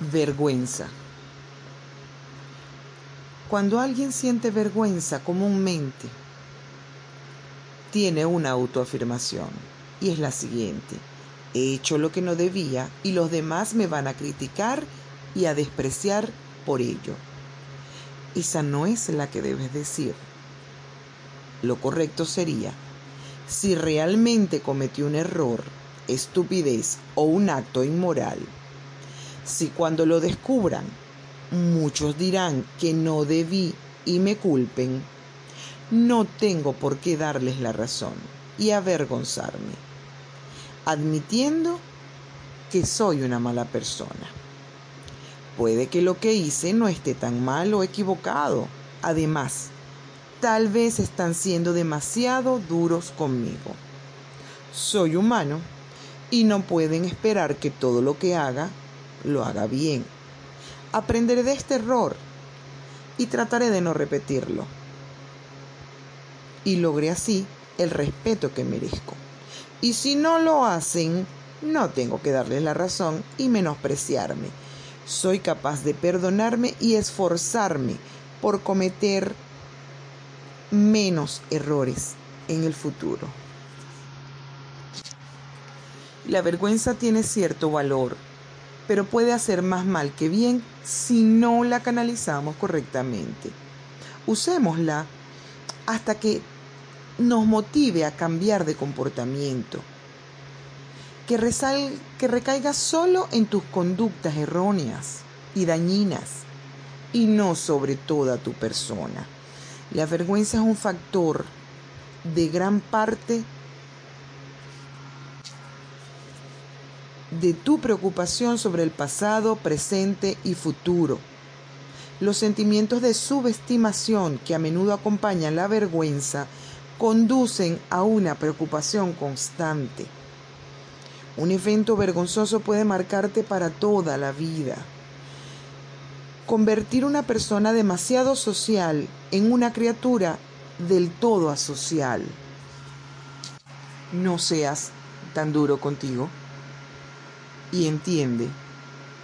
Vergüenza. Cuando alguien siente vergüenza comúnmente, tiene una autoafirmación y es la siguiente. He hecho lo que no debía y los demás me van a criticar y a despreciar por ello. Esa no es la que debes decir. Lo correcto sería, si realmente cometió un error, estupidez o un acto inmoral, si cuando lo descubran muchos dirán que no debí y me culpen, no tengo por qué darles la razón y avergonzarme, admitiendo que soy una mala persona. Puede que lo que hice no esté tan mal o equivocado. Además, tal vez están siendo demasiado duros conmigo. Soy humano y no pueden esperar que todo lo que haga lo haga bien. Aprenderé de este error y trataré de no repetirlo. Y logré así el respeto que merezco. Y si no lo hacen, no tengo que darles la razón y menospreciarme. Soy capaz de perdonarme y esforzarme por cometer menos errores en el futuro. La vergüenza tiene cierto valor pero puede hacer más mal que bien si no la canalizamos correctamente. Usémosla hasta que nos motive a cambiar de comportamiento, que, que recaiga solo en tus conductas erróneas y dañinas y no sobre toda tu persona. La vergüenza es un factor de gran parte de tu preocupación sobre el pasado, presente y futuro. Los sentimientos de subestimación que a menudo acompañan la vergüenza conducen a una preocupación constante. Un evento vergonzoso puede marcarte para toda la vida. Convertir una persona demasiado social en una criatura del todo asocial. No seas tan duro contigo y entiende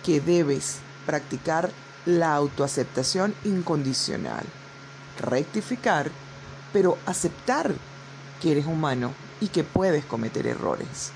que debes practicar la autoaceptación incondicional, rectificar, pero aceptar que eres humano y que puedes cometer errores.